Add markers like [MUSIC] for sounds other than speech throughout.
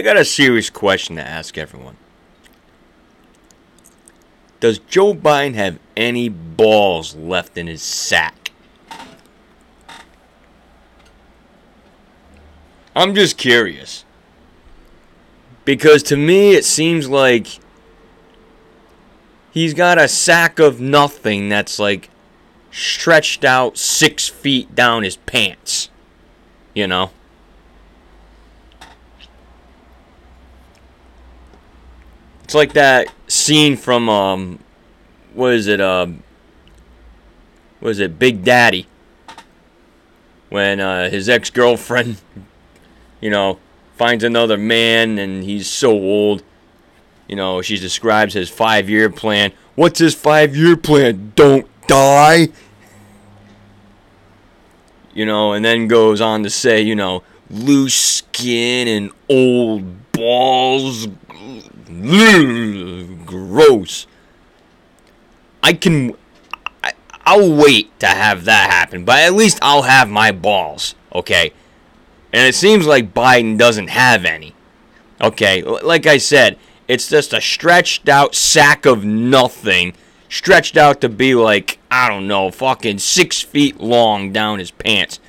I got a serious question to ask everyone. Does Joe Biden have any balls left in his sack? I'm just curious. Because to me, it seems like he's got a sack of nothing that's like stretched out six feet down his pants. You know? It's like that scene from um what is it, um what is it, Big Daddy? When uh, his ex girlfriend, [LAUGHS] you know, finds another man and he's so old. You know, she describes his five year plan. What's his five year plan? Don't die. You know, and then goes on to say, you know, loose skin and old balls. Gross. I can. I, I'll wait to have that happen, but at least I'll have my balls, okay? And it seems like Biden doesn't have any. Okay, like I said, it's just a stretched out sack of nothing, stretched out to be like, I don't know, fucking six feet long down his pants.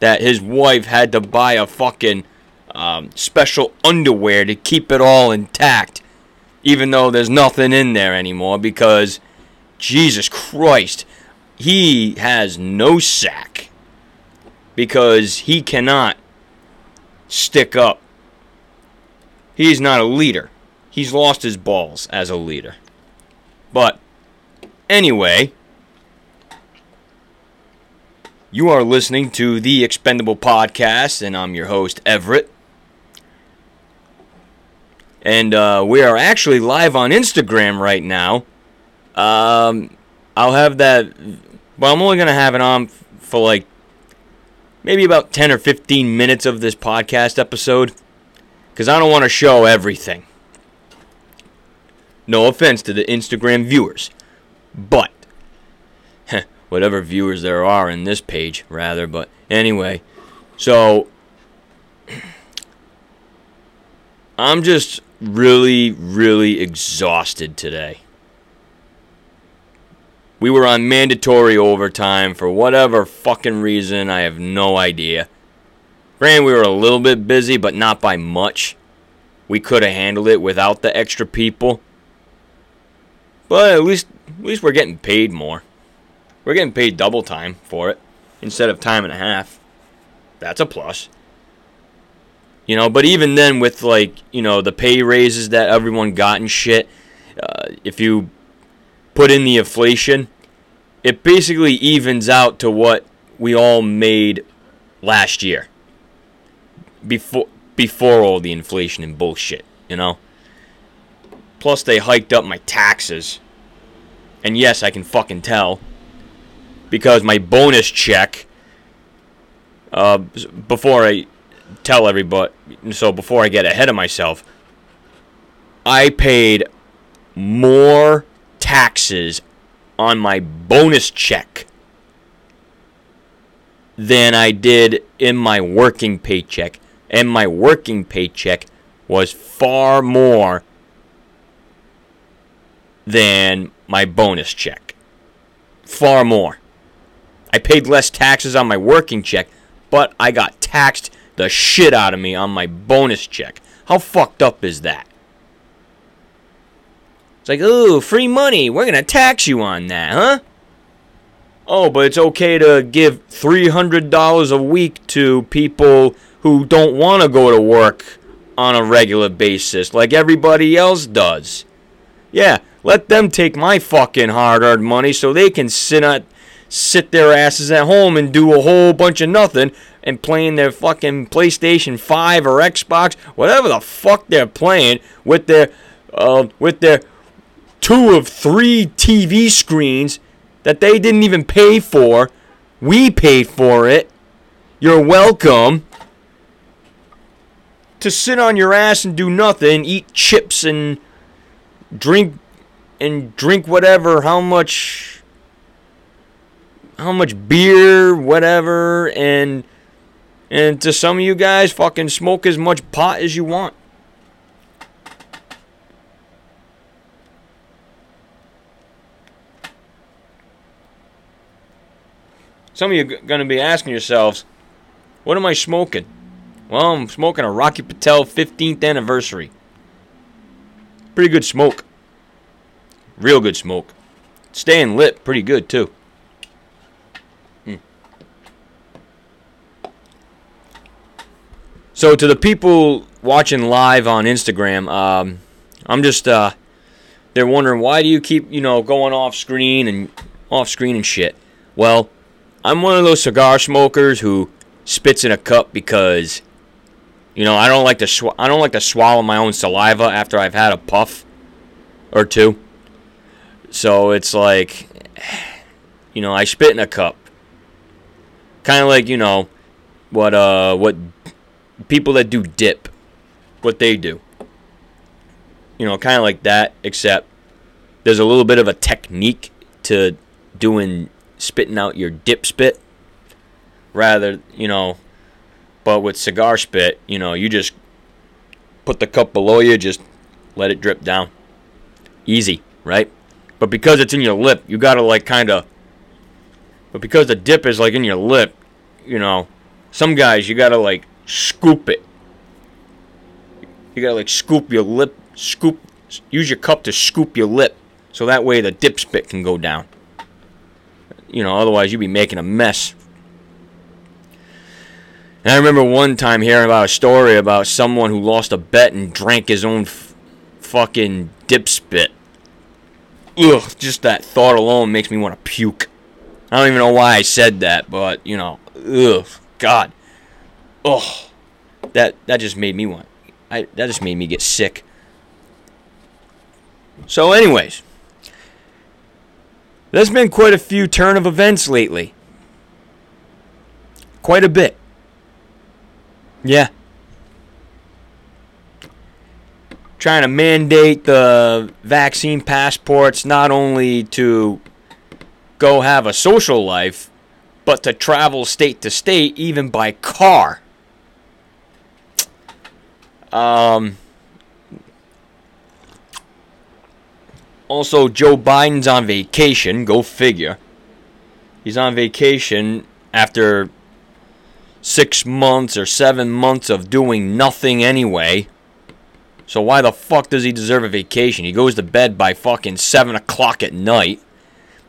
That his wife had to buy a fucking um, special underwear to keep it all intact, even though there's nothing in there anymore because, Jesus Christ, he has no sack because he cannot stick up. He's not a leader. He's lost his balls as a leader. But anyway, you are listening to the Expendable Podcast, and I'm your host, Everett. And uh, we are actually live on Instagram right now. Um, I'll have that. Well, I'm only going to have it on for like maybe about 10 or 15 minutes of this podcast episode because I don't want to show everything. No offense to the Instagram viewers, but [LAUGHS] whatever viewers there are in this page, rather. But anyway, so [CLEARS THROAT] I'm just really, really exhausted today. We were on mandatory overtime for whatever fucking reason. I have no idea. Granted, we were a little bit busy, but not by much. We could have handled it without the extra people. But at least, at least we're getting paid more. We're getting paid double time for it instead of time and a half. That's a plus. You know, but even then, with like you know the pay raises that everyone got and shit, uh, if you put in the inflation, it basically evens out to what we all made last year. Before before all the inflation and bullshit, you know. Plus they hiked up my taxes. And yes, I can fucking tell because my bonus check uh, before I tell everybody so before I get ahead of myself I paid more taxes on my bonus check than I did in my working paycheck. And my working paycheck was far more than my bonus check. Far more. I paid less taxes on my working check, but I got taxed the shit out of me on my bonus check. How fucked up is that? It's like, ooh, free money. We're going to tax you on that, huh? Oh, but it's okay to give $300 a week to people who don't want to go to work on a regular basis like everybody else does. Yeah, let them take my fucking hard-earned money so they can sit at sit their asses at home and do a whole bunch of nothing and playing their fucking PlayStation 5 or Xbox, whatever the fuck they're playing with their uh, with their two of three TV screens that they didn't even pay for. We paid for it. You're welcome to sit on your ass and do nothing, eat chips and drink and drink whatever how much how much beer, whatever, and And to some of you guys, fucking smoke as much pot as you want. Some of you are going to be asking yourselves, what am I smoking? Well, I'm smoking a Rocky Patel 15th anniversary. Pretty good smoke. Real good smoke. Staying lit pretty good, too. So, to the people watching live on Instagram, um, I'm just, uh, they're wondering why do you keep, you know, going off screen and off screen and shit. Well, I'm one of those cigar smokers who spits in a cup because you know I don't like to sw- I don't like to swallow my own saliva after I've had a puff or two. So it's like you know I spit in a cup. Kind of like you know what uh what people that do dip what they do. You know, kind of like that except there's a little bit of a technique to doing spitting out your dip spit rather, you know, but with cigar spit, you know, you just put the cup below you, just let it drip down. Easy, right? But because it's in your lip, you gotta like kind of. But because the dip is like in your lip, you know, some guys you gotta like scoop it. You gotta like scoop your lip, scoop, use your cup to scoop your lip, so that way the dip spit can go down. You know, otherwise you'd be making a mess. And I remember one time hearing about a story about someone who lost a bet and drank his own f- fucking dip spit. Ugh, just that thought alone makes me want to puke. I don't even know why I said that, but you know, ugh, God, ugh, that that just made me want. I that just made me get sick. So, anyways, there's been quite a few turn of events lately. Quite a bit. Yeah. Trying to mandate the vaccine passports not only to go have a social life, but to travel state to state, even by car. Um, Also, Joe Biden's on vacation. Go figure. He's on vacation after six months or seven months of doing nothing anyway. So why the fuck does he deserve a vacation? He goes to bed by fucking seven o'clock at night,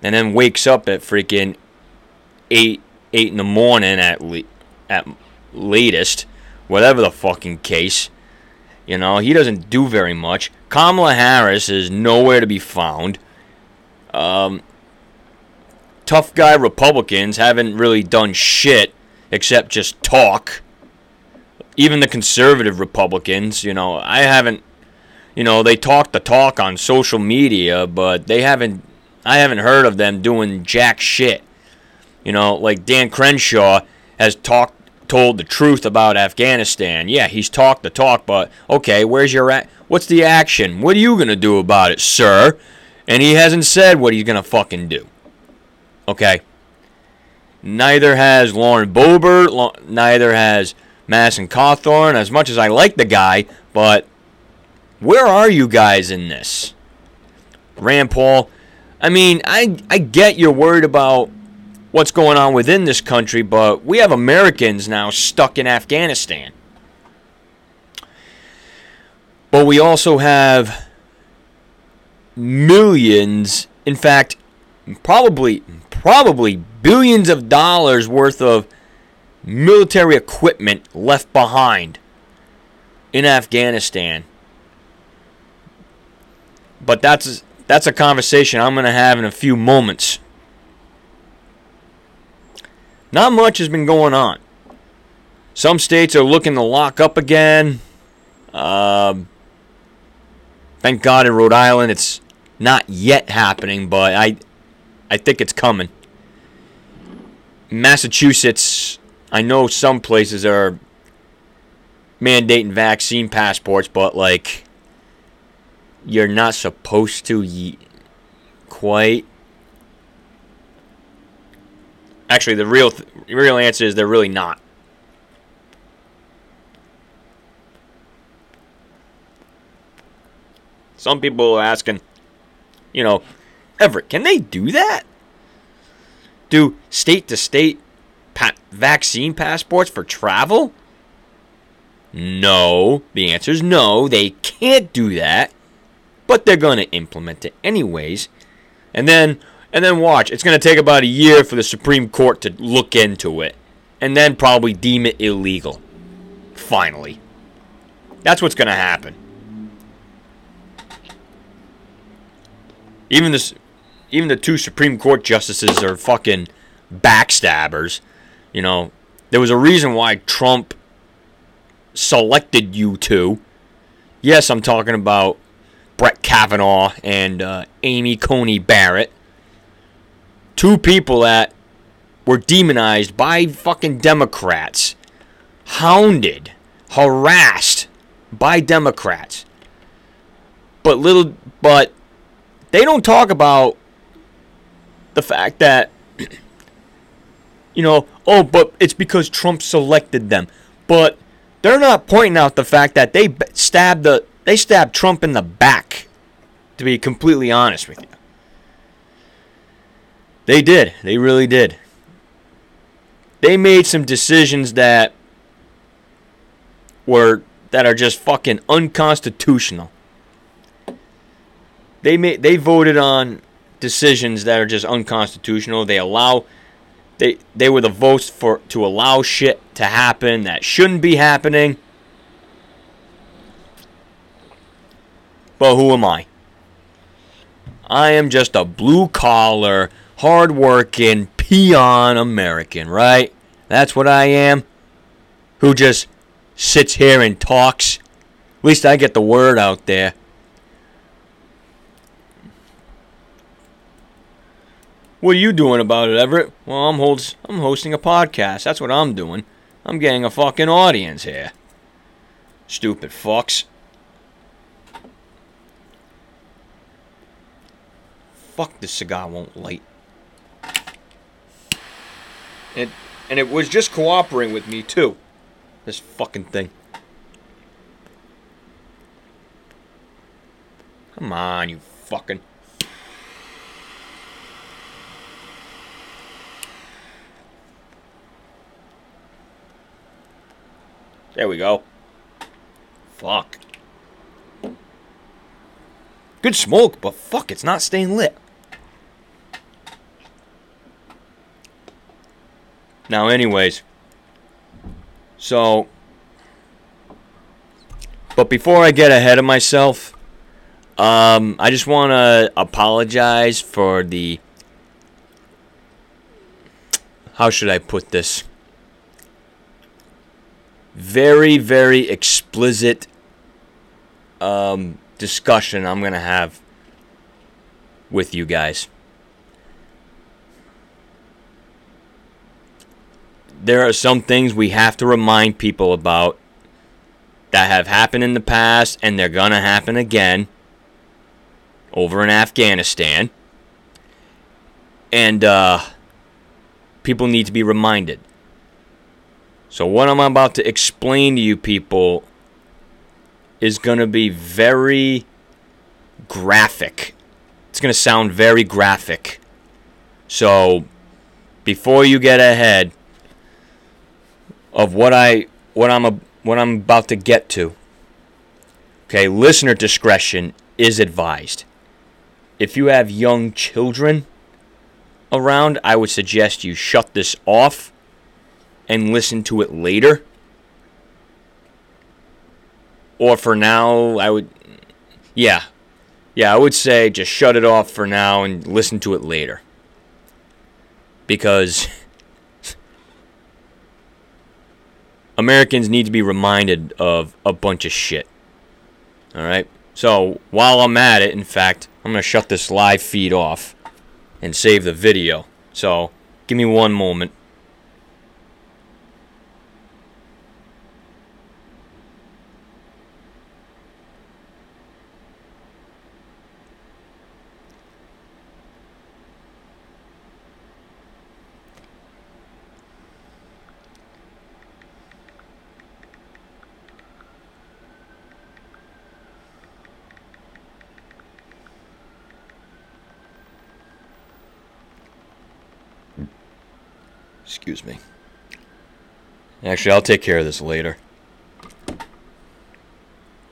and then wakes up at freaking eight eight in the morning at le- at latest, whatever the fucking case. You know, he doesn't do very much. Kamala Harris is nowhere to be found. Um, tough guy Republicans haven't really done shit except just talk. Even the conservative Republicans, you know, I haven't, you know, they talk the talk on social media, but they haven't, I haven't heard of them doing jack shit. You know, like Dan Crenshaw has talked told the truth about Afghanistan. Yeah, he's talked the talk, but okay, where's your at? What's the action? What are you gonna do about it, sir? And he hasn't said what he's gonna fucking do. Okay. Neither has Lauren Boebert. Neither has Madison Cawthorn. As much as I like the guy, but where are you guys in this? Rand Paul. I mean, I I get you're worried about what's going on within this country, but we have Americans now stuck in Afghanistan. But we also have millions, in fact, probably probably billions of dollars worth of military equipment left behind in Afghanistan. But that's that's a conversation I'm going to have in a few moments. Not much has been going on. Some states are looking to lock up again. Um, thank God in Rhode Island it's not yet happening, but I, I think it's coming. Massachusetts, I know some places are mandating vaccine passports, but like you're not supposed to quite Actually, the real th- real answer is they're really not. Some people are asking, you know, Everett, can they do that? Do state to state vaccine passports for travel? No. The answer is no. They can't do that. But they're going to implement it anyways. And then and then watch. It's going to take about a year for the Supreme Court to look into it and then probably deem it illegal. Finally. That's what's going to happen. Even this even the two Supreme Court justices are fucking backstabbers. You know, there was a reason why Trump selected you two. Yes, I'm talking about Brett Kavanaugh and uh, Amy Coney Barrett. Two people that were demonized by fucking Democrats, hounded, harassed by Democrats. But little, but they don't talk about the fact that, [CLEARS THROAT] you know, oh, but it's because Trump selected them. But they're not pointing out the fact that they stabbed the they stabbed Trump in the back. To be completely honest with you, they did. They really did. They made some decisions that were that are just fucking unconstitutional. They made they voted on decisions that are just unconstitutional. They allow they they were the votes for to allow shit to happen that shouldn't be happening. But who am I? I am just a blue collar, hard working, peon American, right? That's what I am. Who just sits here and talks. At least I get the word out there. What are you doing about it, Everett? Well, I'm holds I'm hosting a podcast. That's what I'm doing. I'm getting a fucking audience here. Stupid fucks. Fuck this cigar won't light. It and it was just cooperating with me too. This fucking thing. Come on, you fucking. There we go. Fuck. Good smoke, but fuck, it's not staying lit. Now, anyways. So. But before I get ahead of myself, um, I just want to apologize for the. How should I put this? very, very explicit um, discussion I'm going to have with you guys. There are some things we have to remind people about that have happened in the past and they're going to happen again over in Afghanistan. And uh, people need to be reminded. So, what I'm about to explain to you people is going to be very graphic. It's going to sound very graphic. So, before you get ahead of what I what I'm a, what I'm about to get to, okay, listener discretion is advised. If you have young children around, I would suggest you shut this off and listen to it later. Or for now, I would. Yeah. Yeah, I would say just shut it off for now and listen to it later. Because. Americans need to be reminded of a bunch of shit. Alright? So, while I'm at it, in fact, I'm going to shut this live feed off and save the video. So, give me one moment. Excuse me. Actually, I'll take care of this later.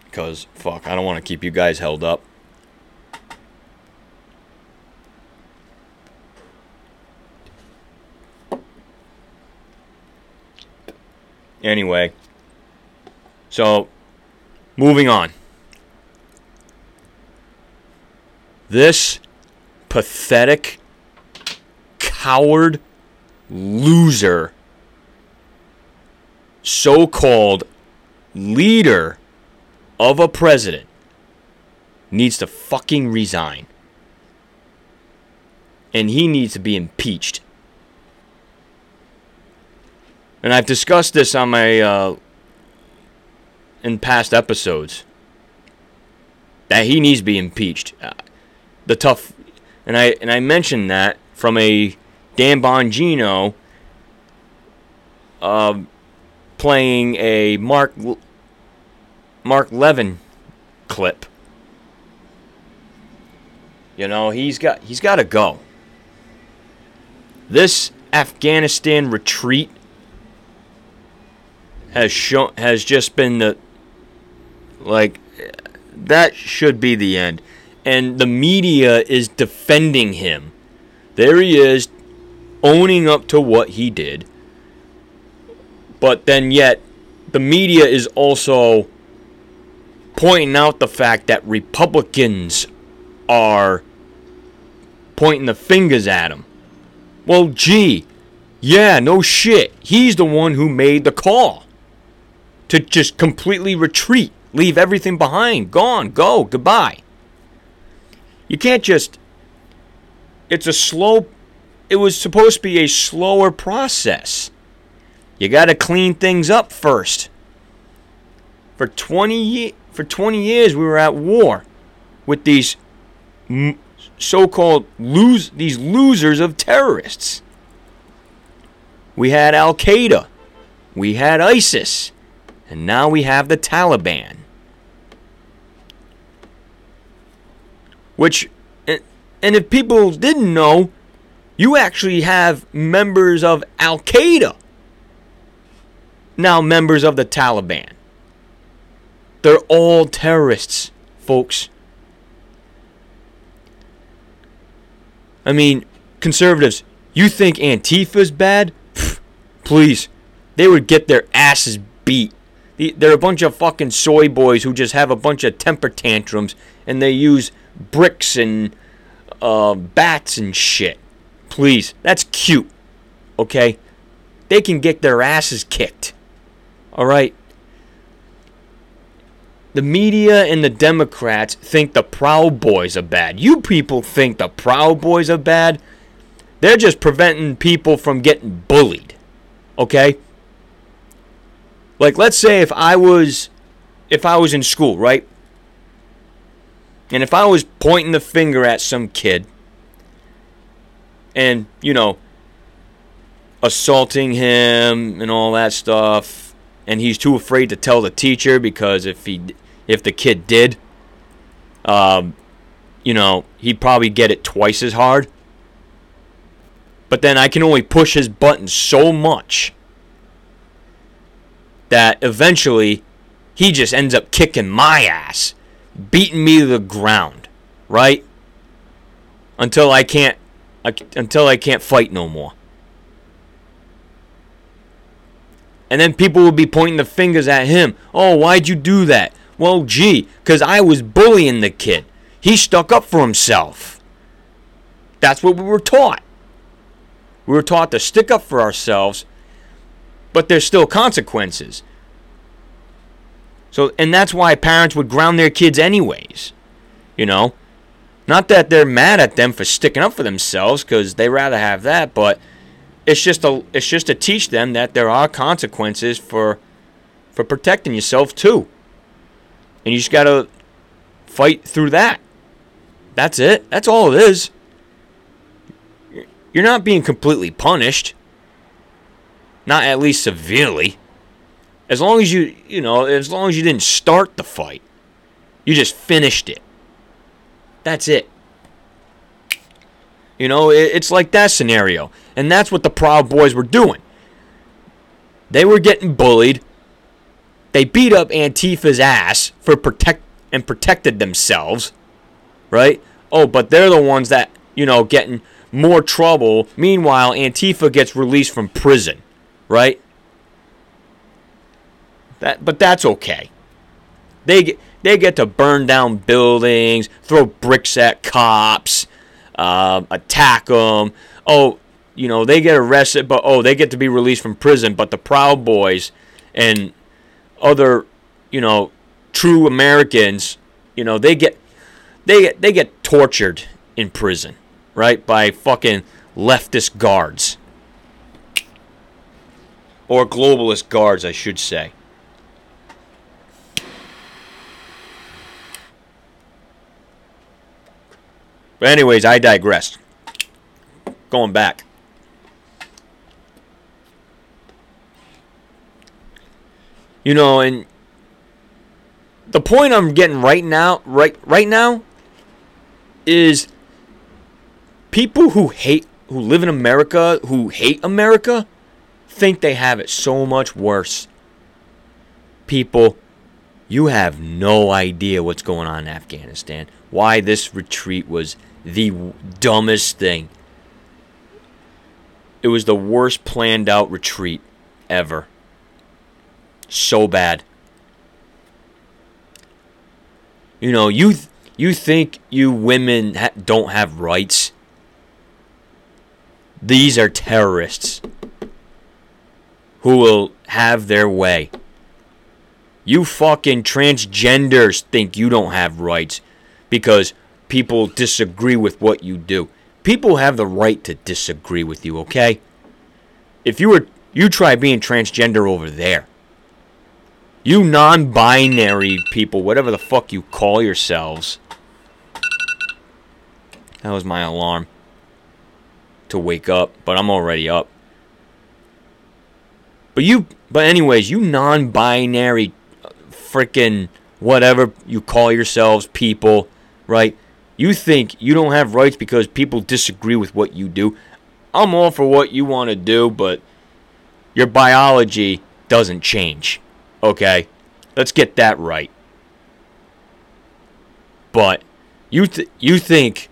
Because, fuck, I don't want to keep you guys held up. Anyway, so moving on. This pathetic, coward, loser, so called leader of a president needs to fucking resign. And he needs to be impeached. And I've discussed this on my uh, in past episodes that he needs to be impeached. Uh, the tough, and I and I mentioned that from a Dan Bongino uh, playing a Mark Mark Levin clip. You know he's got he's got to go. This Afghanistan retreat has shown has just been the like that should be the end and the media is defending him there he is owning up to what he did but then yet the media is also pointing out the fact that republicans are pointing the fingers at him well gee yeah no shit he's the one who made the call to just completely retreat, leave everything behind, gone, go, goodbye. You can't just. It's a slow. It was supposed to be a slower process. You got to clean things up first. For 20 for 20 years we were at war with these so-called lose these losers of terrorists. We had Al Qaeda. We had ISIS. And now we have the Taliban. Which, and if people didn't know, you actually have members of Al Qaeda now members of the Taliban. They're all terrorists, folks. I mean, conservatives, you think Antifa's bad? Please. They would get their asses beat they're a bunch of fucking soy boys who just have a bunch of temper tantrums and they use bricks and uh, bats and shit. Please, that's cute. Okay? They can get their asses kicked. Alright? The media and the Democrats think the Proud Boys are bad. You people think the Proud Boys are bad. They're just preventing people from getting bullied. Okay? Like let's say if I was if I was in school, right? And if I was pointing the finger at some kid and, you know, assaulting him and all that stuff and he's too afraid to tell the teacher because if he if the kid did um you know, he'd probably get it twice as hard. But then I can only push his button so much that eventually he just ends up kicking my ass, beating me to the ground, right? Until I can't until I can't fight no more. And then people will be pointing the fingers at him. Oh, why'd you do that? Well, gee, because I was bullying the kid. He stuck up for himself. That's what we were taught. We were taught to stick up for ourselves but there's still consequences. So, and that's why parents would ground their kids anyways. You know, not that they're mad at them for sticking up for themselves because they rather have that, but it's just a it's just to teach them that there are consequences for for protecting yourself too. And you just got to fight through that. That's it. That's all it is. You're not being completely punished. Not at least severely. As long as you, you know, as long as you didn't start the fight, you just finished it. That's it. You know, it's like that scenario. And that's what the Proud Boys were doing. They were getting bullied. They beat up Antifa's ass for protect and protected themselves. Right? Oh, but they're the ones that, you know, getting more trouble. Meanwhile, Antifa gets released from prison. Right? That but that's okay. They get they get to burn down buildings, throw bricks at cops, uh, attack them. Oh, you know, they get arrested, but oh, they get to be released from prison. But the Proud Boys and other, you know, true Americans, you know, they get they get they get tortured in prison, right, by fucking leftist guards or globalist guards, I should say. But anyways, I digress. Going back. You know, and the point I'm getting right now, right right now is people who hate who live in America, who hate America, think they have it so much worse. People, you have no idea what's going on in Afghanistan. Why this retreat was the dumbest thing. It was the worst planned out retreat ever. So bad. You know, you th- you think you women ha- don't have rights? These are terrorists who will have their way. You fucking transgenders think you don't have rights because people disagree with what you do. People have the right to disagree with you, okay? If you were you try being transgender over there. You non-binary people, whatever the fuck you call yourselves. That was my alarm to wake up, but I'm already up. But you but anyways, you non-binary uh, freaking whatever you call yourselves people, right? You think you don't have rights because people disagree with what you do. I'm all for what you want to do, but your biology doesn't change. Okay? Let's get that right. But you th- you think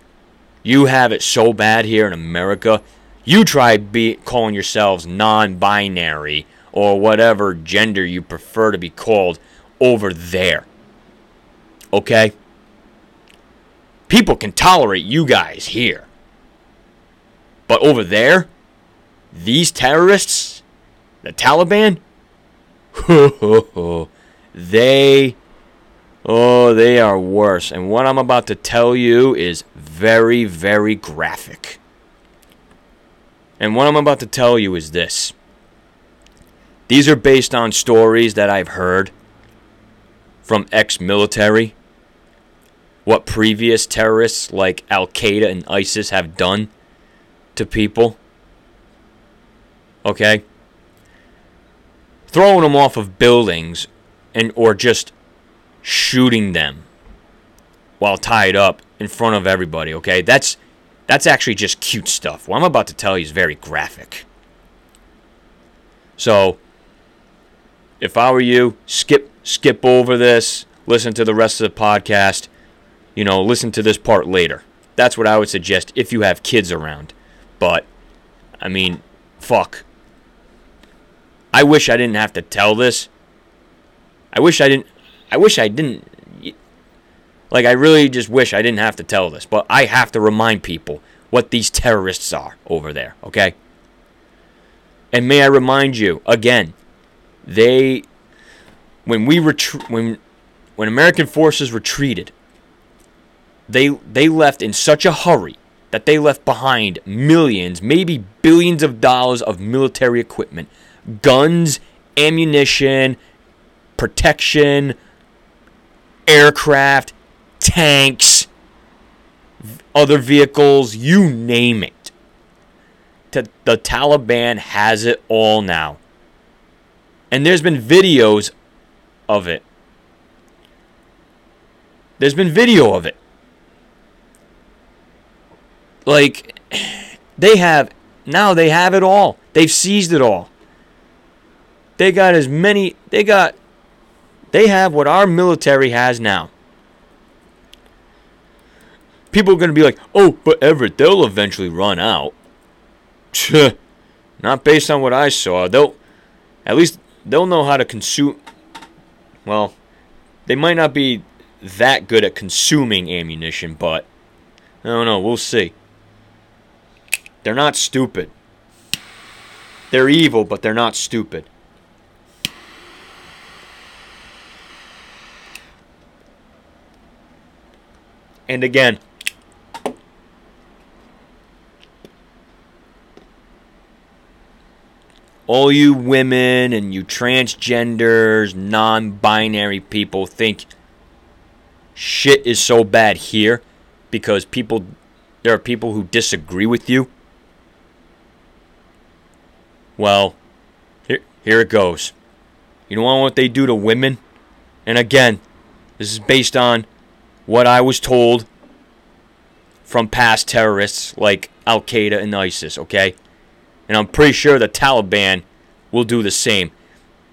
you have it so bad here in America? You try be calling yourselves non-binary or whatever gender you prefer to be called over there. Okay? People can tolerate you guys here. But over there, these terrorists, the Taliban, [LAUGHS] they, oh, they are worse. And what I'm about to tell you is very, very graphic. And what I'm about to tell you is this. These are based on stories that I've heard from ex military what previous terrorists like Al Qaeda and ISIS have done to people. Okay? Throwing them off of buildings and or just shooting them while tied up in front of everybody, okay? That's that's actually just cute stuff. What I'm about to tell you is very graphic. So, if I were you, skip skip over this, listen to the rest of the podcast you know, listen to this part later. That's what I would suggest if you have kids around. But, I mean, fuck. I wish I didn't have to tell this. I wish I didn't. I wish I didn't. Like, I really just wish I didn't have to tell this. But I have to remind people what these terrorists are over there, okay? And may I remind you, again, they. When we retreat. When, when American forces retreated, they they left in such a hurry that they left behind millions, maybe billions of dollars of military equipment, guns, ammunition, protection, aircraft, tanks, other vehicles, you name it. The Taliban has it all now. And there's been videos of it. There's been video of it. Like, they have now they have it all. They've seized it all. They got as many they got they have what our military has now. People are going to be like, "Oh, but Everett, they'll eventually run out." Not based on what I saw. They'll at least they'll know how to consume well, they might not be that good at consuming ammunition, but I don't know, we'll see. They're not stupid. They're evil, but they're not stupid. And again, all you women and you transgenders, non binary people think shit is so bad here because people there are people who disagree with you. Well, here here it goes. You know what they do to women? And again, this is based on what I was told from past terrorists like Al Qaeda and ISIS, okay? And I'm pretty sure the Taliban will do the same.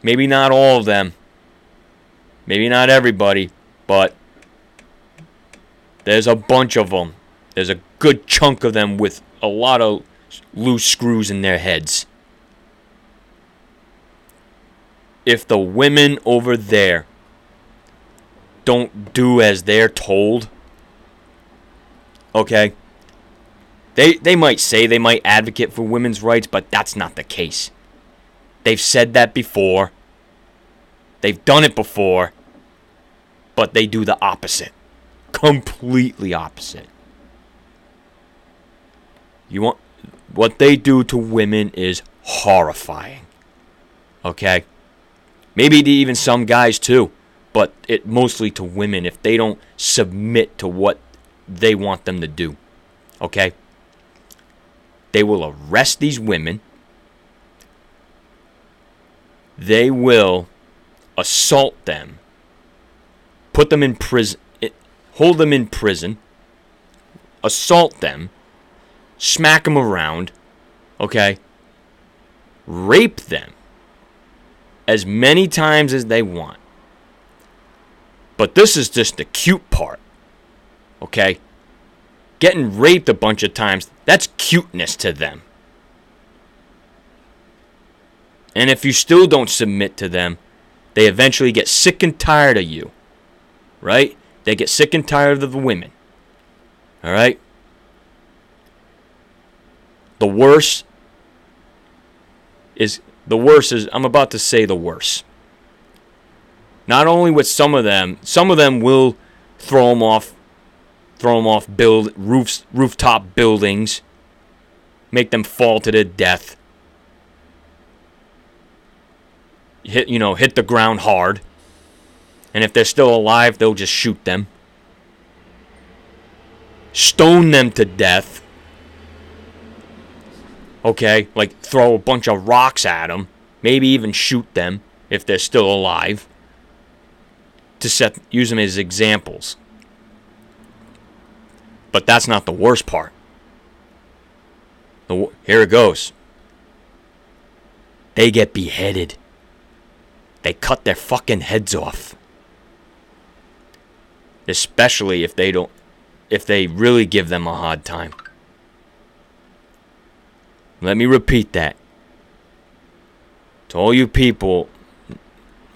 Maybe not all of them. Maybe not everybody, but there's a bunch of them. There's a good chunk of them with a lot of loose screws in their heads. If the women over there don't do as they're told, okay? They they might say they might advocate for women's rights, but that's not the case. They've said that before. They've done it before. But they do the opposite. Completely opposite. You want what they do to women is horrifying. Okay? Maybe to even some guys too but it mostly to women if they don't submit to what they want them to do. Okay? They will arrest these women. They will assault them, put them in prison, hold them in prison, assault them, smack them around, okay? Rape them as many times as they want. But this is just the cute part. Okay? Getting raped a bunch of times, that's cuteness to them. And if you still don't submit to them, they eventually get sick and tired of you. Right? They get sick and tired of the women. All right? The worst is the worst is I'm about to say the worst. Not only with some of them, some of them will throw them off, throw them off build roofs, rooftop buildings, make them fall to their death. Hit you know hit the ground hard, and if they're still alive, they'll just shoot them, stone them to death. Okay, like throw a bunch of rocks at them, maybe even shoot them if they're still alive to set use them as examples. But that's not the worst part. The, here it goes. They get beheaded. They cut their fucking heads off. Especially if they don't if they really give them a hard time. Let me repeat that. To all you people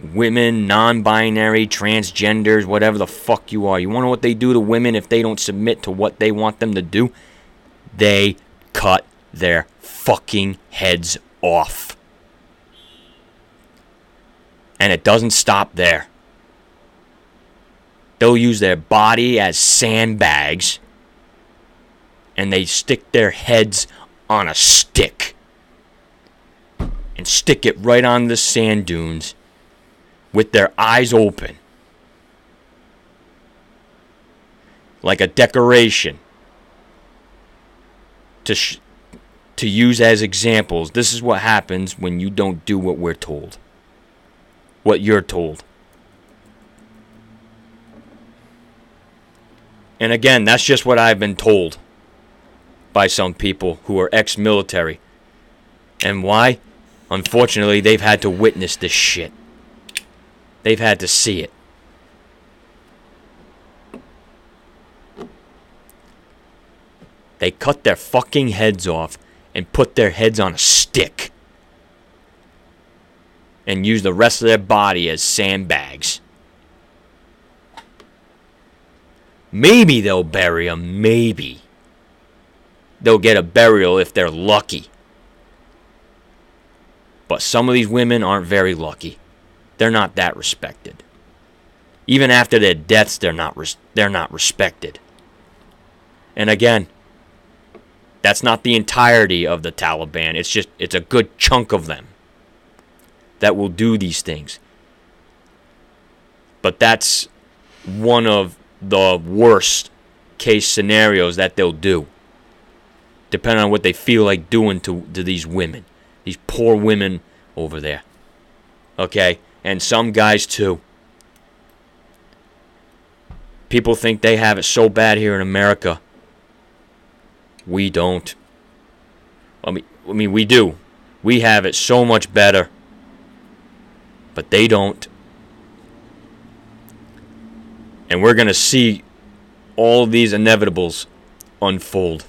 women, non binary, transgenders, whatever the fuck you are. You want to know what they do to women if they don't submit to what they want them to do? They cut their fucking heads off. And it doesn't stop there. They'll use their body as sandbags and they stick their heads on a stick and stick it right on the sand dunes with their eyes open. Like a decoration to, sh- to use as examples. This is what happens when you don't do what we're told, what you're told. And again, that's just what I've been told. By some people who are ex military. And why? Unfortunately, they've had to witness this shit. They've had to see it. They cut their fucking heads off and put their heads on a stick and use the rest of their body as sandbags. Maybe they'll bury them, maybe. They'll get a burial if they're lucky. But some of these women aren't very lucky. They're not that respected. Even after their deaths, they're not res- they're not respected. And again, that's not the entirety of the Taliban. It's just it's a good chunk of them that will do these things. But that's one of the worst case scenarios that they'll do. Depending on what they feel like doing to, to these women. These poor women over there. Okay? And some guys too. People think they have it so bad here in America. We don't. I mean, I mean, we do. We have it so much better. But they don't. And we're going to see all these inevitables unfold.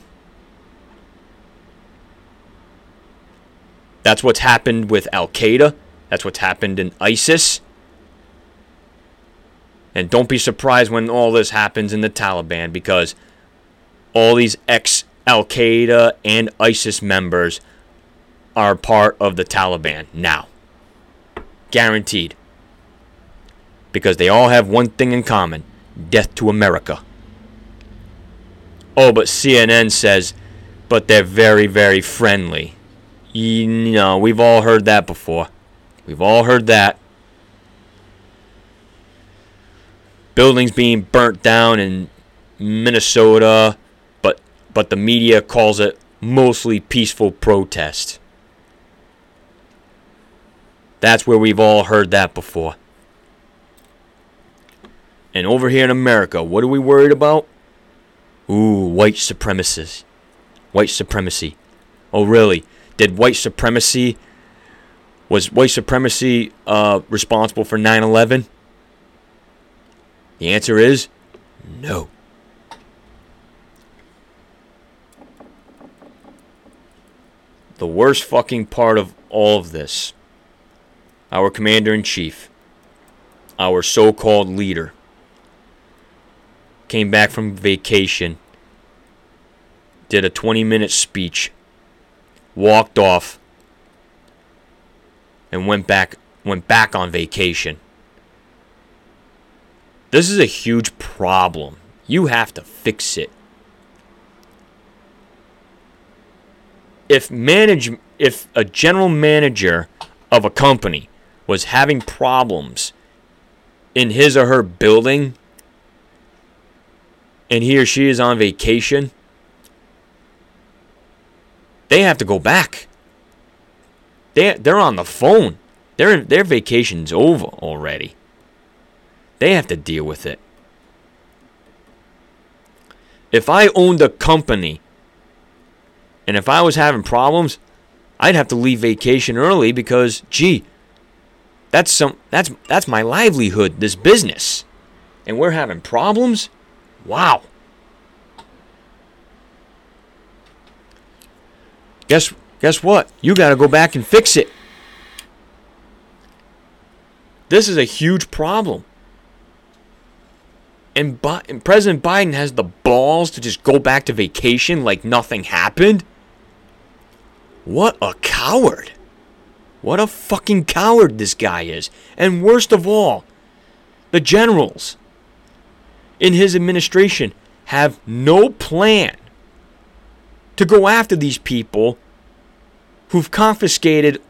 That's what's happened with Al Qaeda. That's what's happened in ISIS. And don't be surprised when all this happens in the Taliban because all these ex Al Qaeda and ISIS members are part of the Taliban now. Guaranteed. Because they all have one thing in common death to America. Oh, but CNN says, but they're very, very friendly. You know, we've all heard that before. We've all heard that. Buildings being burnt down in Minnesota, but but the media calls it mostly peaceful protest. That's where we've all heard that before. And over here in America, what are we worried about? Ooh, white supremacists. White supremacy. Oh, really? Did white supremacy was white supremacy uh, responsible for 9/11? The answer is no. The worst fucking part of all of this, our commander in chief, our so called leader, came back from vacation, did a 20 minute speech, walked off, and went back went back on vacation. This is a huge problem. You have to fix it. If manage if a general manager of a company was having problems in his or her building and he or she is on vacation, they have to go back. They they're on the phone. Their their vacation's over already. They have to deal with it. If I owned a company and if I was having problems, I'd have to leave vacation early because gee, that's some that's that's my livelihood, this business. And we're having problems? Wow. Guess guess what? You got to go back and fix it. This is a huge problem. And, Bi- and President Biden has the balls to just go back to vacation like nothing happened? What a coward. What a fucking coward this guy is. And worst of all, the generals in his administration have no plan to go after these people who've confiscated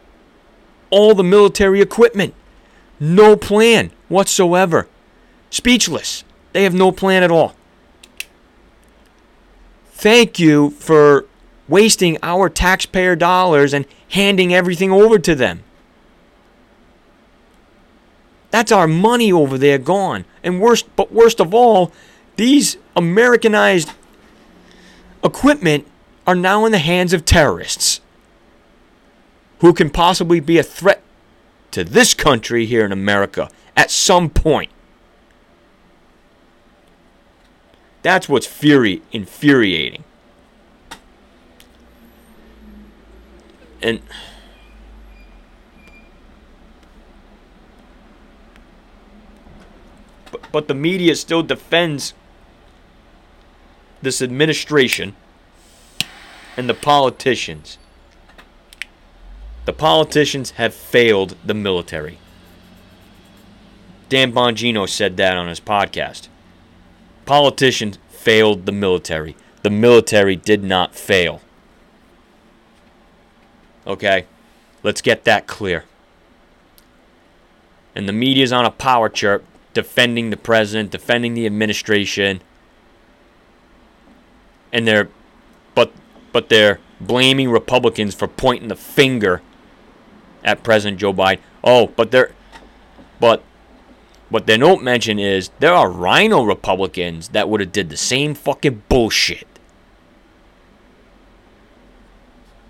all the military equipment. No plan whatsoever. Speechless. They have no plan at all. Thank you for wasting our taxpayer dollars and handing everything over to them. That's our money over there gone. And worst but worst of all, these Americanized equipment are now in the hands of terrorists who can possibly be a threat to this country here in America at some point. That's what's fury infuriating. And but, but the media still defends this administration and the politicians. The politicians have failed the military. Dan Bongino said that on his podcast. Politicians failed the military. The military did not fail. Okay? Let's get that clear. And the media's on a power trip defending the president, defending the administration. And they're but but they're blaming Republicans for pointing the finger at President Joe Biden. Oh, but they're but what they don't mention is there are RINO Republicans that would have did the same fucking bullshit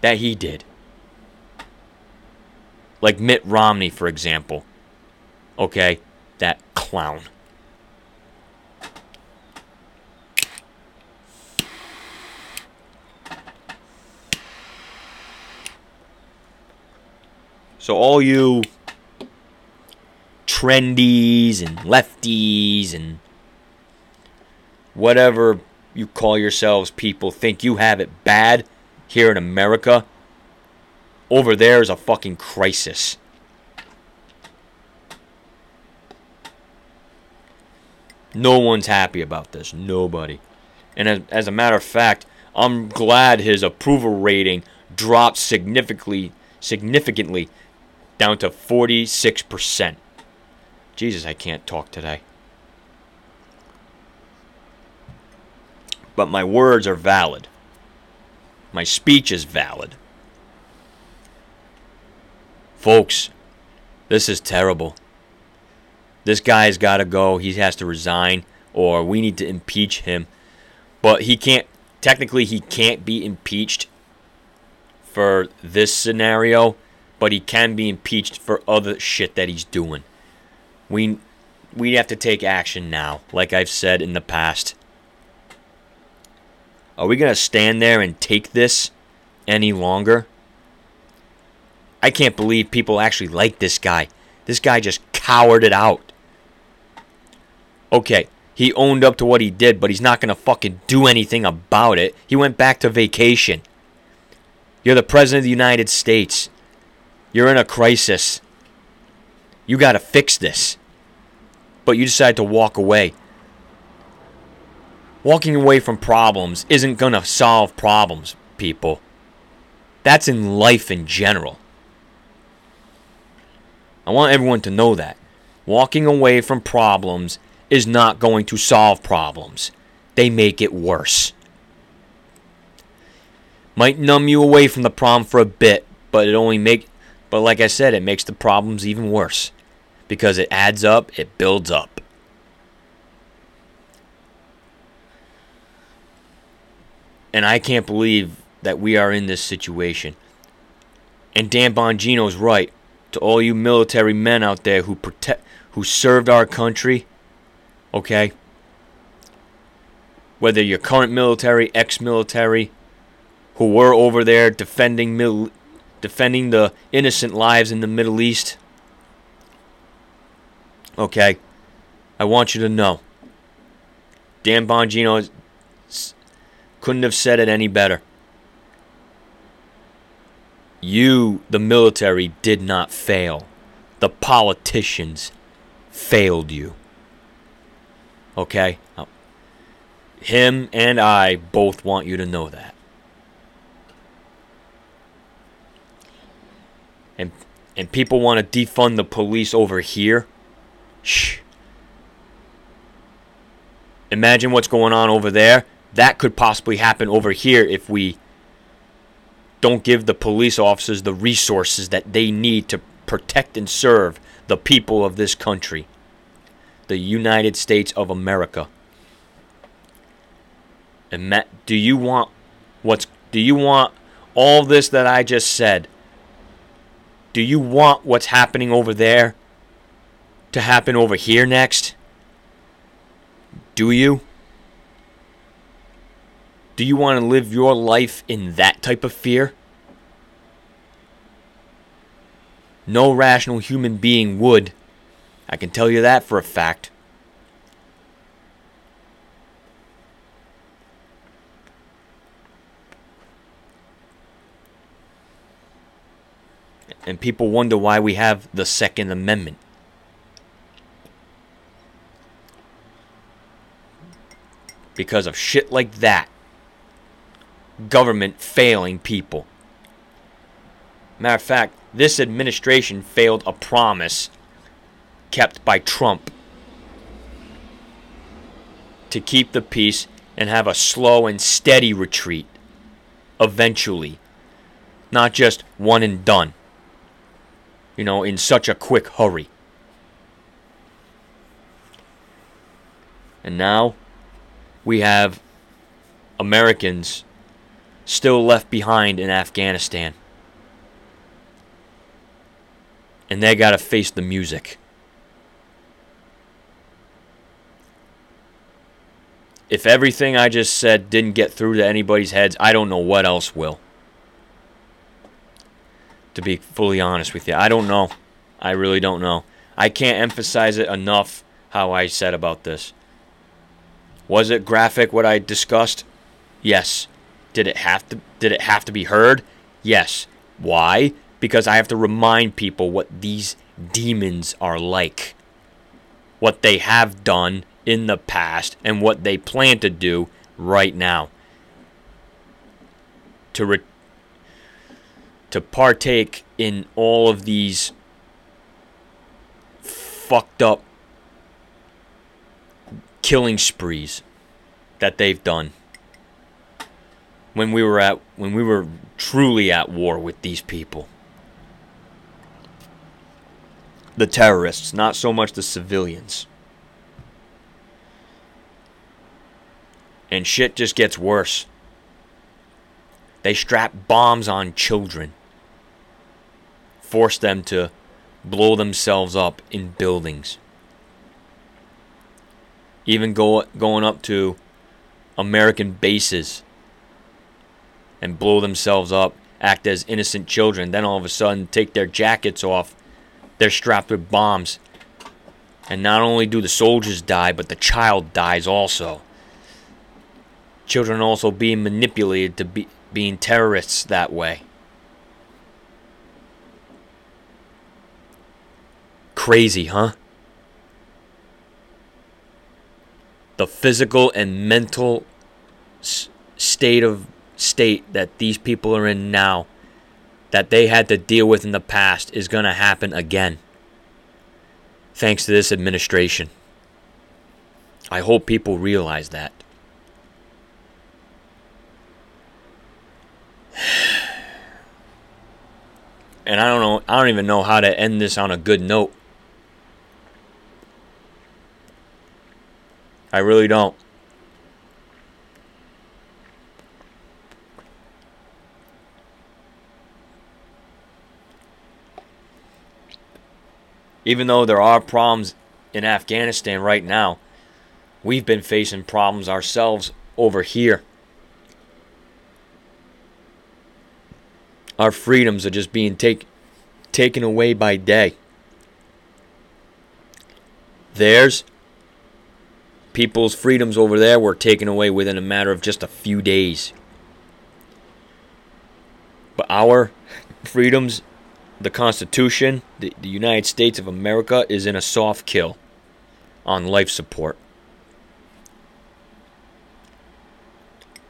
that he did. Like Mitt Romney, for example. Okay? That clown. So all you trendies and lefties and whatever you call yourselves people think you have it bad here in America, over there is a fucking crisis. No one's happy about this. Nobody. And as, as a matter of fact, I'm glad his approval rating dropped significantly significantly down to 46%. Jesus, I can't talk today. But my words are valid. My speech is valid. Folks, this is terrible. This guy's got to go. He has to resign, or we need to impeach him. But he can't, technically, he can't be impeached for this scenario but he can be impeached for other shit that he's doing. We we have to take action now, like I've said in the past. Are we going to stand there and take this any longer? I can't believe people actually like this guy. This guy just cowered it out. Okay, he owned up to what he did, but he's not going to fucking do anything about it. He went back to vacation. You're the President of the United States. You're in a crisis. You got to fix this. But you decide to walk away. Walking away from problems isn't going to solve problems, people. That's in life in general. I want everyone to know that. Walking away from problems is not going to solve problems, they make it worse. Might numb you away from the problem for a bit, but it only make but like I said, it makes the problems even worse because it adds up, it builds up. And I can't believe that we are in this situation. And Dan Bongino's right. To all you military men out there who protect who served our country, okay? Whether you're current military, ex-military, who were over there defending mil- defending the innocent lives in the Middle East. Okay? I want you to know. Dan Bongino couldn't have said it any better. You, the military, did not fail. The politicians failed you. Okay? Him and I both want you to know that. And people want to defund the police over here. Shh. Imagine what's going on over there. That could possibly happen over here if we don't give the police officers the resources that they need to protect and serve the people of this country, the United States of America. And Matt, do you want what's Do you want all this that I just said? Do you want what's happening over there to happen over here next? Do you? Do you want to live your life in that type of fear? No rational human being would. I can tell you that for a fact. And people wonder why we have the Second Amendment. Because of shit like that. Government failing people. Matter of fact, this administration failed a promise kept by Trump to keep the peace and have a slow and steady retreat eventually, not just one and done you know, in such a quick hurry. And now we have Americans still left behind in Afghanistan. And they got to face the music. If everything I just said didn't get through to anybody's heads, I don't know what else will to be fully honest with you. I don't know. I really don't know. I can't emphasize it enough how I said about this. Was it graphic what I discussed? Yes. Did it have to did it have to be heard? Yes. Why? Because I have to remind people what these demons are like. What they have done in the past and what they plan to do right now. To re- to partake in all of these fucked up killing sprees that they've done when we were at when we were truly at war with these people. The terrorists not so much the civilians. And shit just gets worse. They strap bombs on children force them to blow themselves up in buildings. Even go, going up to American bases and blow themselves up, act as innocent children, then all of a sudden take their jackets off. They're strapped with bombs. And not only do the soldiers die, but the child dies also. Children also being manipulated to be being terrorists that way. Crazy, huh? The physical and mental state of state that these people are in now that they had to deal with in the past is going to happen again. Thanks to this administration. I hope people realize that. [SIGHS] And I don't know I don't even know how to end this on a good note. I really don't. Even though there are problems in Afghanistan right now, we've been facing problems ourselves over here. Our freedoms are just being take, taken away by day. Theirs people's freedoms over there were taken away within a matter of just a few days. But our freedoms, the Constitution, the, the United States of America is in a soft kill on life support.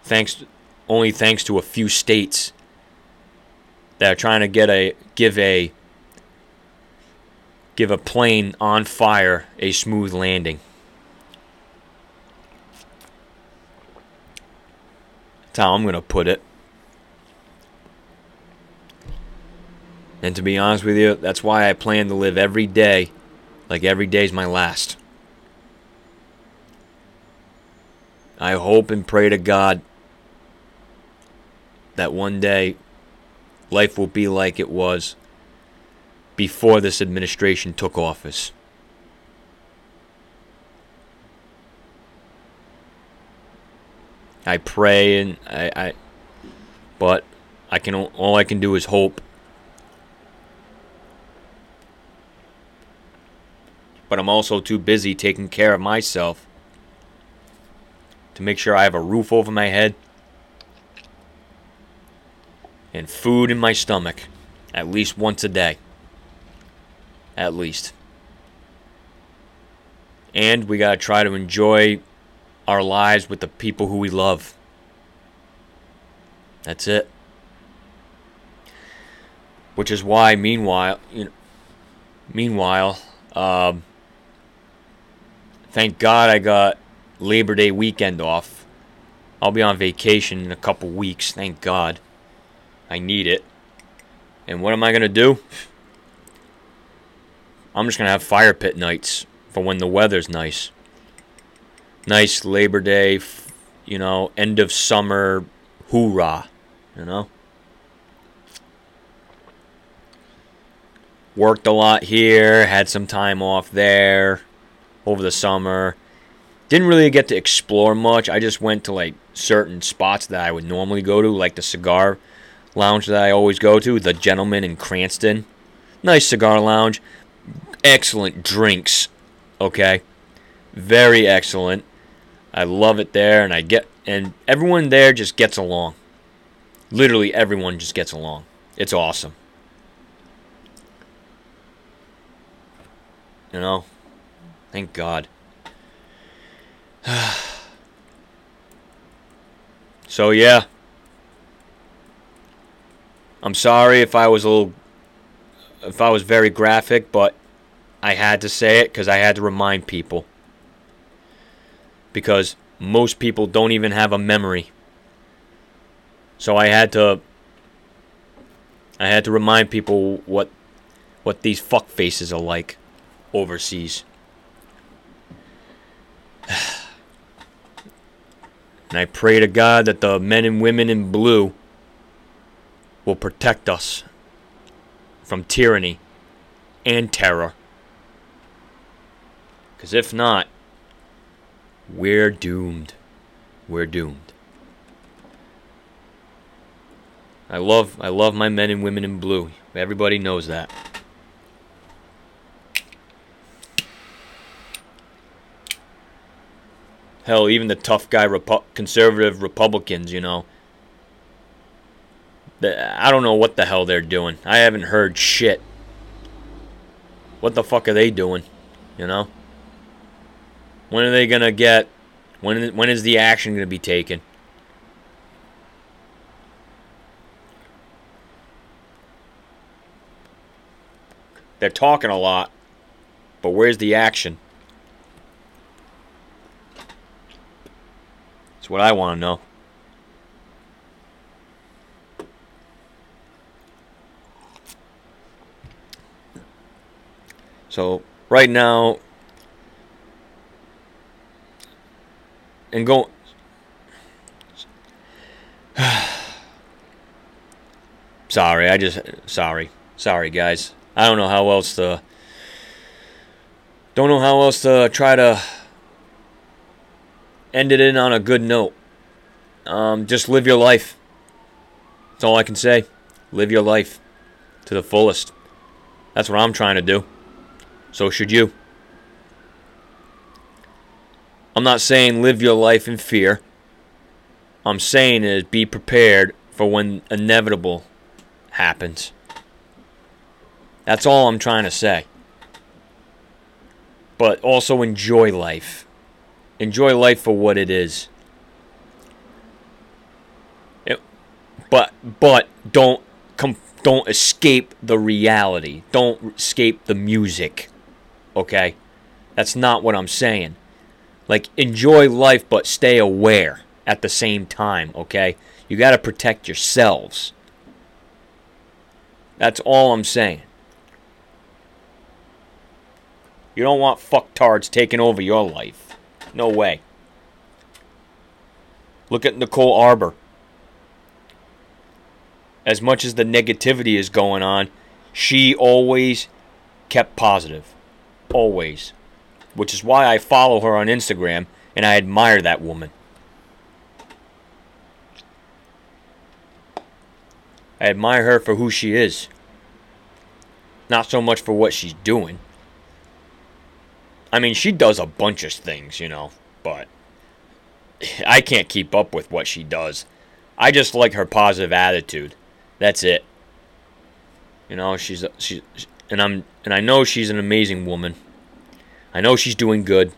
Thanks only thanks to a few states that are trying to get a give a give a plane on fire a smooth landing. That's how I'm going to put it. And to be honest with you, that's why I plan to live every day like every day's my last. I hope and pray to God that one day life will be like it was before this administration took office. I pray and I, I but I can all I can do is hope. But I'm also too busy taking care of myself to make sure I have a roof over my head and food in my stomach at least once a day. At least. And we got to try to enjoy our lives with the people who we love. That's it. Which is why, meanwhile, you know, meanwhile, um, thank God I got Labor Day weekend off. I'll be on vacation in a couple weeks. Thank God. I need it. And what am I to do? I'm just to have fire pit nights for when the weather's nice. Nice Labor Day, you know, end of summer hoorah, you know? Worked a lot here, had some time off there over the summer. Didn't really get to explore much. I just went to like certain spots that I would normally go to, like the cigar lounge that I always go to, the Gentleman in Cranston. Nice cigar lounge. Excellent drinks. Okay. Very excellent. I love it there and I get and everyone there just gets along. Literally everyone just gets along. It's awesome. You know? Thank God. [SIGHS] so yeah, I'm sorry if I was a little if I was very graphic, but I had to say it cuz I had to remind people. Because most people don't even have a memory. So I had to I had to remind people what what these fuck faces are like overseas. [SIGHS] And I pray to God that the men and women in blue will protect us from tyranny and terror. Because if not, we're doomed. We're doomed. I love I love my men and women in blue. Everybody knows that. Hell, even the tough guy Repu- conservative Republicans, you know, I don't know what the hell they're doing. I haven't heard shit. What the fuck are they doing? You know? When are they gonna get? When when is the action gonna be taken? They're talking a lot, but where's the action? That's what I want to know. So right now, and go. [SIGHS] sorry, I just sorry, sorry guys. I don't know how else to. Don't know how else to try to end it in on a good note. Um, just live your life. That's all I can say. Live your life to the fullest. That's what I'm trying to do. So should you. I'm not saying live your life in fear. I'm saying is be prepared for when inevitable happens. That's all I'm trying to say. But also enjoy life. Enjoy life for what it is. It, but but don't com- don't escape the reality. Don't escape the music. Okay? That's not what I'm saying. Like, enjoy life, but stay aware at the same time, okay? You got to protect yourselves. That's all I'm saying. You don't want fucktards taking over your life. No way. Look at Nicole Arbour. as much as the negativity is going on, she always kept positive. Always. Which is why I follow her on Instagram and I admire that woman. I admire her for who she is. Not so much for what she's doing. I mean, she does a bunch of things, you know, but I can't keep up with what she does. I just like her positive attitude. That's it. You know, she's she's and I'm and I know she's an amazing woman. I know she's doing good.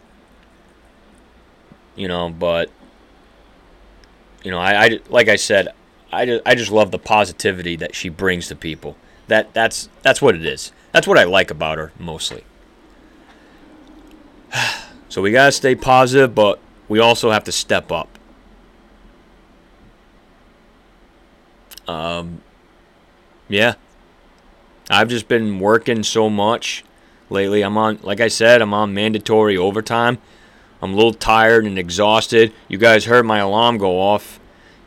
You know, but you know, I, I like I said, I just, I just love the positivity that she brings to people. That that's that's what it is. That's what I like about her mostly. [SIGHS] So we gotta stay positive, but we also have to step up. Um, yeah. I've just been working so much lately. I'm on, like I said, I'm on mandatory overtime. I'm a little tired and exhausted. You guys heard my alarm go off.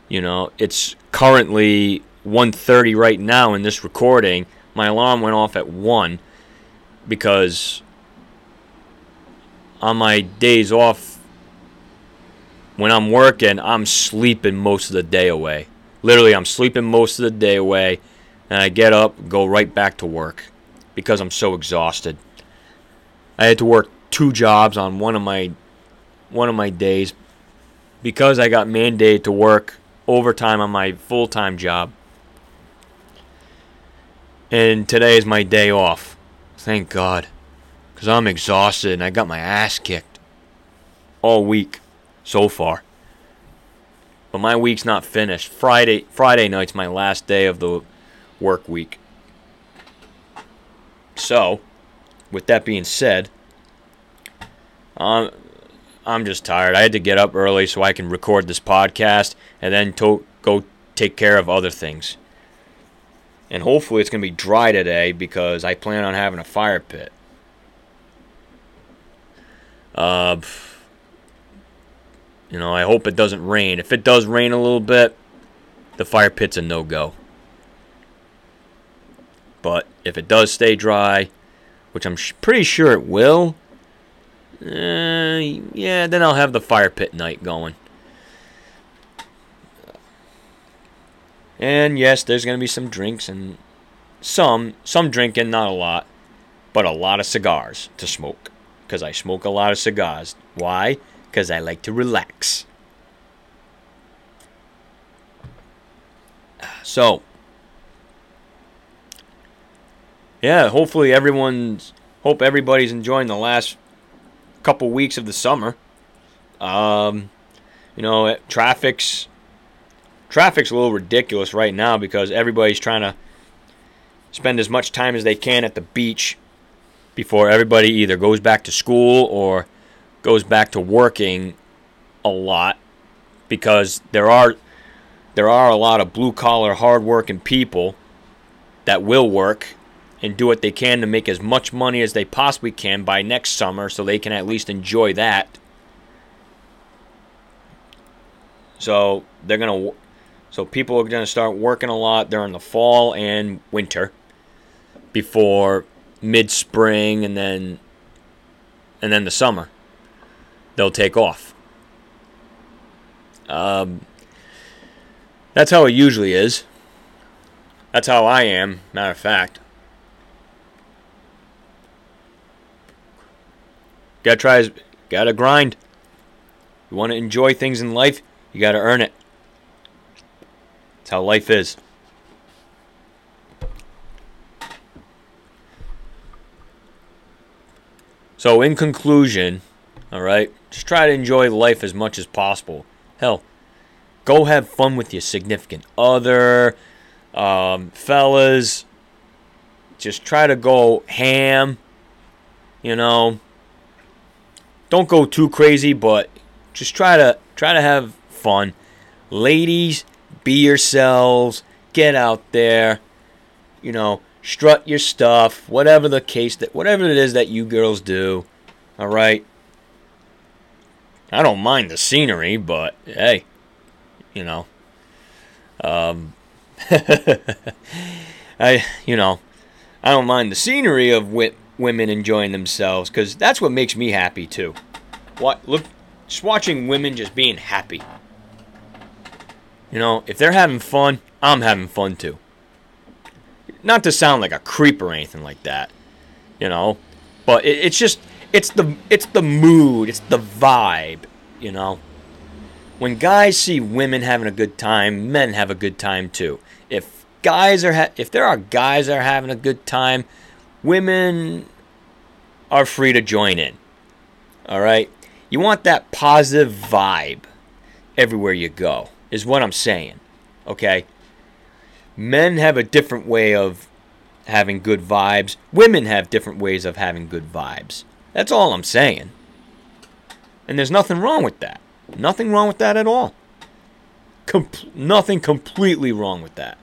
You know, it's currently 1:30 right now in this recording. My alarm went off at 1 because on my days off when I'm working, I'm sleeping most of the day away. Literally, I'm sleeping most of the day away, and I get up, go right back to work because I'm so exhausted. I had to work two jobs on one of my one of my days because I got mandated to work overtime on my full-time job. And today is my day off. Thank God. Cuz I'm exhausted and I got my ass kicked all week so far. But my week's not finished. Friday Friday night's my last day of the work week. So, with that being said, um, I'm just tired. I had to get up early so I can record this podcast and then to- go take care of other things. And hopefully it's going to be dry today because I plan on having a fire pit. Uh, you know, I hope it doesn't rain. If it does rain a little bit, the fire pit's a no go. But if it does stay dry, which I'm sh- pretty sure it will, uh, yeah, then I'll have the fire pit night going. And yes, there's going to be some drinks and some some drinking, not a lot, but a lot of cigars to smoke because I smoke a lot of cigars. Why? Because I like to relax. So, yeah, hopefully everyone's hope everybody's enjoying the last couple weeks of the summer. Um, you know, traffic's traffic's a little ridiculous right now because everybody's trying to spend as much time as they can at the beach before everybody either goes back to school or goes back to working a lot because there are there are a lot of blue collar hard working people that will work and do what they can to make as much money as they possibly can by next summer so they can at least enjoy that. So they're going to so people are going to start working a lot during the fall and winter before mid-spring and then and then the summer they'll take off. Um, that's how it usually is. That's how I am, matter of fact. Gotta try, gotta grind. You want to enjoy things in life, you gotta earn it. That's how life is. So, in conclusion, all right, just try to enjoy life as much as possible. Hell, go have fun with your significant other, um, fellas. Just try to go ham. You know, don't go too crazy, but just try to try to have fun. Ladies, be yourselves. Get out there. You know, strut your stuff. Whatever the case that whatever it is that you girls do. All right. I don't mind the scenery, but hey, you know, um, [LAUGHS] I, you know, I don't mind the scenery of wi- women enjoying themselves because that's what makes me happy too. What look, just watching women just being happy. You know, if they're having fun, I'm having fun too. Not to sound like a creep or anything like that, you know, but it, it's just it's the it's the mood, it's the vibe, you know. When guys see women having a good time, men have a good time too. If guys are ha- if there are guys that are having a good time, women are free to join in. All right? You want that positive vibe everywhere you go. Is what I'm saying. Okay? Men have a different way of having good vibes. Women have different ways of having good vibes. That's all I'm saying. And there's nothing wrong with that. Nothing wrong with that at all. Com- nothing completely wrong with that.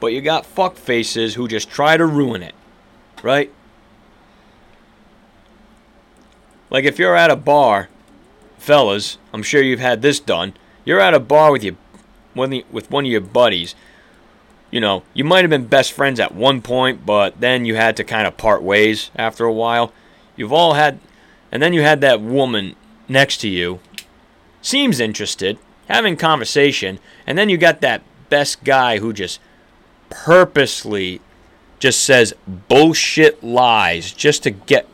But you got fuck faces who just try to ruin it, right? Like if you're at a bar, fellas, I'm sure you've had this done. You're at a bar with your with one of your buddies. You know, you might have been best friends at one point, but then you had to kind of part ways after a while. You've all had and then you had that woman next to you, seems interested, having conversation, and then you got that best guy who just purposely just says bullshit lies just to get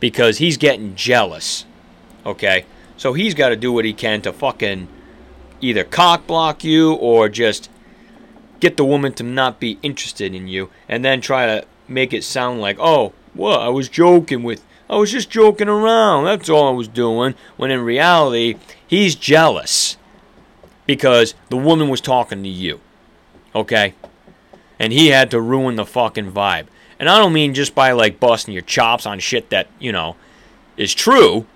because he's getting jealous. Okay? So he's got to do what he can to fucking either cock block you or just get the woman to not be interested in you and then try to make it sound like, "Oh, well, I was joking with I was just joking around. That's all I was doing. When in reality, he's jealous because the woman was talking to you. Okay? And he had to ruin the fucking vibe. And I don't mean just by like busting your chops on shit that, you know, is true.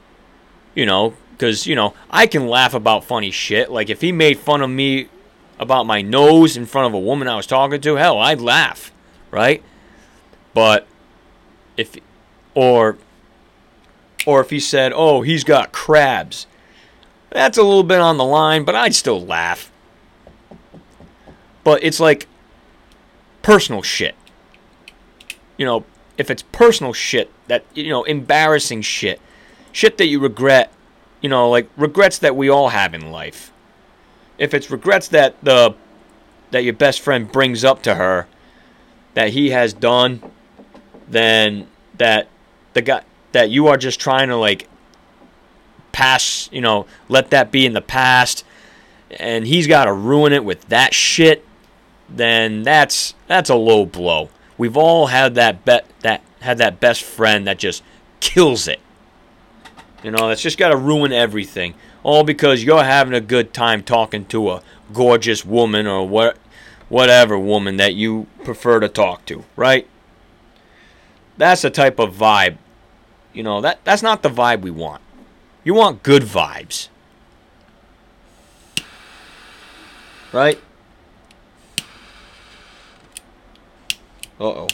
You know, because, you know, I can laugh about funny shit. Like if he made fun of me about my nose in front of a woman I was talking to, hell, I'd laugh. Right? But if, or or if he said, oh, he's got crabs. That's a little bit on the line, but I'd still laugh. But it's like personal shit. You know, if it's personal shit, that, you know, embarrassing shit, shit that you regret, you know, like regrets that we all have in life. If it's regrets that the that your best friend brings up to her that he has done, then that the guy that you are just trying to like pass, you know, let that be in the past and he's got to ruin it with that shit, then that's that's a low blow. We've all had that bet that had that best friend that just kills it. You know, that's just got to ruin everything. All because you're having a good time talking to a gorgeous woman or what whatever woman that you prefer to talk to, right? That's the type of vibe you know, that that's not the vibe we want. You want good vibes. Right? Uh-oh.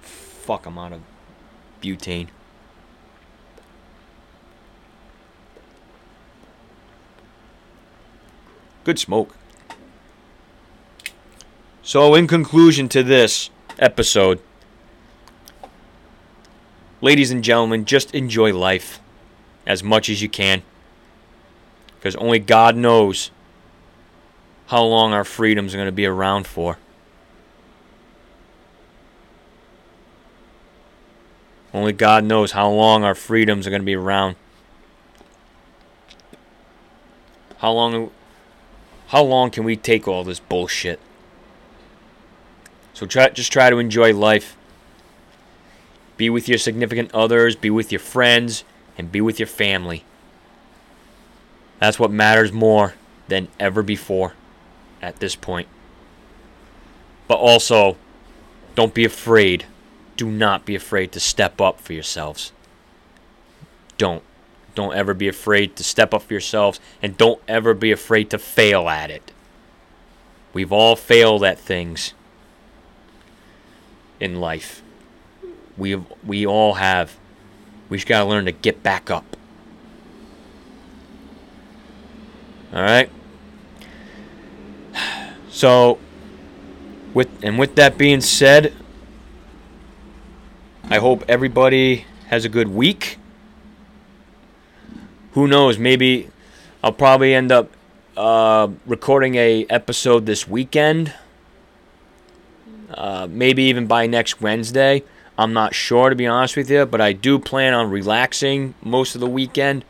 Fuck, I'm out of butane. Good smoke. So, in conclusion to this episode, ladies and gentlemen, just enjoy life as much as you can. Because only God knows how long our freedoms are going to be around for. Only God knows how long our freedoms are going to be around. How long how long can we take all this bullshit? So try just try to enjoy life. Be with your significant others, be with your friends, and be with your family. That's what matters more than ever before at this point. But also, don't be afraid. Do not be afraid to step up for yourselves. Don't. Don't ever be afraid to step up for yourselves, and don't ever be afraid to fail at it. We've all failed at things in life. We we all have. We just gotta learn to get back up. All right. [SIGHS] So, with and with that being said, I hope everybody has a good week. Who knows? Maybe I'll probably end up uh, recording a episode this weekend. Uh, maybe even by next Wednesday. I'm not sure to be honest with you, but I do plan on relaxing most of the weekend.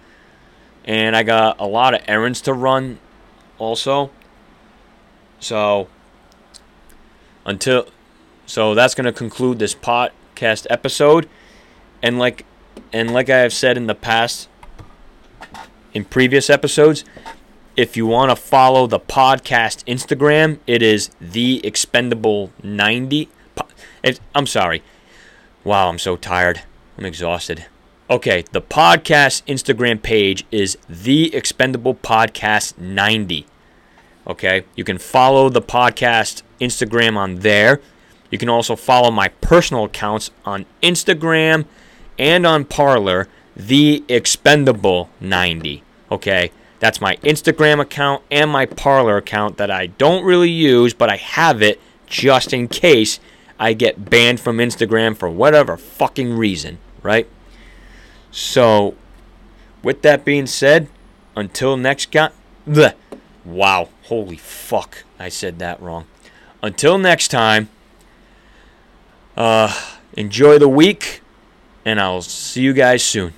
And I got a lot of errands to run also. So until so that's going to conclude this podcast episode. And like and like I have said in the past in previous episodes, if you want to follow the podcast Instagram, it is the expendable 90. I'm sorry. Wow, I'm so tired. I'm exhausted. Okay, the podcast Instagram page is the expendable podcast 90. Okay, you can follow the podcast Instagram on there. You can also follow my personal accounts on Instagram and on Parler, the expendable 90. Okay, that's my Instagram account and my Parler account that I don't really use, but I have it just in case I get banned from Instagram for whatever fucking reason, right? So, with that being said, until next guy. Wow, holy fuck, I said that wrong. Until next time, uh, enjoy the week, and I'll see you guys soon.